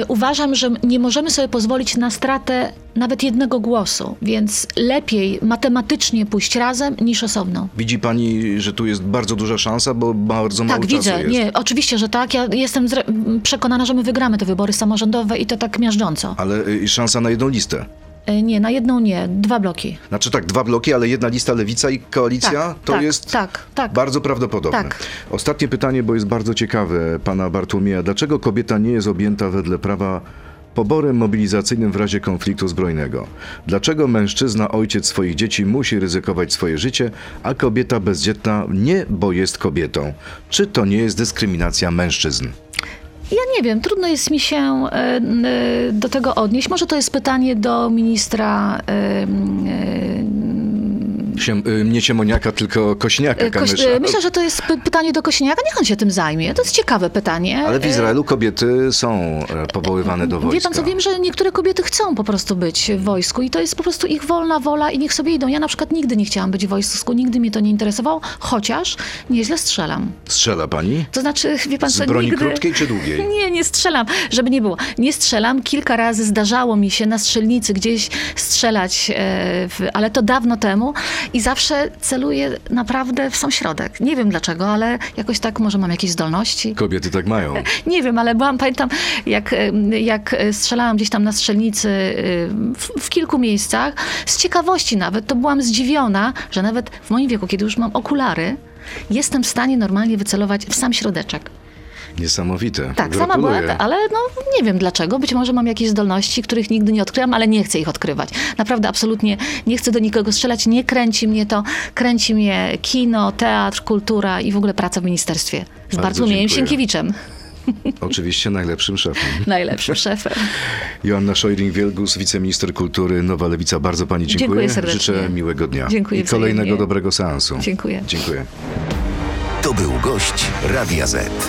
Speaker 3: Y, Uważam, że nie możemy sobie pozwolić na stratę nawet jednego głosu, więc lepiej matematycznie pójść razem niż osobno.
Speaker 2: Widzi pani, że tu jest bardzo duża szansa, bo bardzo mało
Speaker 3: Tak,
Speaker 2: czasu
Speaker 3: widzę.
Speaker 2: jest.
Speaker 3: Nie, oczywiście, że tak. Ja jestem zre- przekonana, że my wygramy te wybory samorządowe i to tak miażdżąco.
Speaker 2: Ale y, szansa na jedną listę.
Speaker 3: Y, Nie, na jedną nie, dwa bloki.
Speaker 2: Znaczy tak, dwa bloki, ale jedna lista Lewica i Koalicja,
Speaker 3: Tak,
Speaker 2: to
Speaker 3: tak,
Speaker 2: jest
Speaker 3: tak, tak.
Speaker 2: bardzo prawdopodobne.
Speaker 3: Tak.
Speaker 2: Ostatnie pytanie, bo jest bardzo ciekawe, pana Bartłomieja. Dlaczego kobieta nie jest objęta wedle prawa poborem mobilizacyjnym w razie konfliktu zbrojnego? Dlaczego mężczyzna, ojciec swoich dzieci musi ryzykować swoje życie, a kobieta bezdzietna nie, bo jest kobietą? Czy to nie jest dyskryminacja mężczyzn?
Speaker 3: Ja nie wiem, trudno jest mi się e, e, do tego odnieść. Może to jest pytanie do ministra
Speaker 2: Się, y, nie Siemoniaka, tylko Kośniaka,
Speaker 3: Koś-
Speaker 2: Kamysza.
Speaker 3: e, Myślę, że to jest py- pytanie do Kośniaka. Niech on się tym zajmie. To jest ciekawe pytanie.
Speaker 2: Ale w Izraelu kobiety są e, powoływane do wojska.
Speaker 3: Wie pan co, wiem, że niektóre kobiety chcą po prostu być w wojsku i to jest po prostu ich wolna wola i niech sobie idą. Ja na przykład nigdy nie chciałam być w wojsku, nigdy mnie to nie interesowało, chociaż nieźle strzelam.
Speaker 2: Strzela pani?
Speaker 3: To znaczy, wie pan
Speaker 2: Z
Speaker 3: co,
Speaker 2: broni
Speaker 3: nigdy...
Speaker 2: krótkiej czy długiej?
Speaker 3: Nie, nie strzelam, żeby nie było. Nie strzelam. Kilka razy zdarzało mi się na strzelnicy gdzieś strzelać, e, ale to dawno temu i zawsze celuję naprawdę w sam środek. Nie wiem dlaczego, ale jakoś tak może mam jakieś zdolności.
Speaker 2: Kobiety tak mają.
Speaker 3: Nie wiem, ale byłam, pamiętam, jak, jak e, strzelałam gdzieś tam na strzelnicy e, w, w kilku miejscach, z ciekawości nawet, to byłam zdziwiona, że nawet w moim wieku, kiedy już mam okulary, jestem w stanie normalnie wycelować w sam środeczek.
Speaker 2: Niesamowite.
Speaker 3: Tak, sama byłam,
Speaker 2: Gratuluję.
Speaker 3: ale no nie wiem dlaczego. Być może mam jakieś zdolności, których nigdy nie odkryłam, ale nie chcę ich odkrywać. Naprawdę, absolutnie nie chcę do nikogo strzelać, nie kręci mnie to. Kręci mnie kino, teatr, kultura i w ogóle praca w ministerstwie. Z
Speaker 2: Bardzo
Speaker 3: Bartłomiejem. Sienkiewiczem,
Speaker 2: Oczywiście najlepszym szefem.
Speaker 3: najlepszym szefem.
Speaker 2: Joanna Szojring-Wielgus, wiceminister kultury, Nowa Lewica. Bardzo pani dziękuję.
Speaker 3: Dziękuję serdecznie.
Speaker 2: Życzę miłego dnia.
Speaker 3: Dziękuję
Speaker 2: I kolejnego
Speaker 3: wzajemnie.
Speaker 2: dobrego seansu.
Speaker 3: Dziękuję.
Speaker 2: Dziękuję.
Speaker 1: To był gość Radia Z.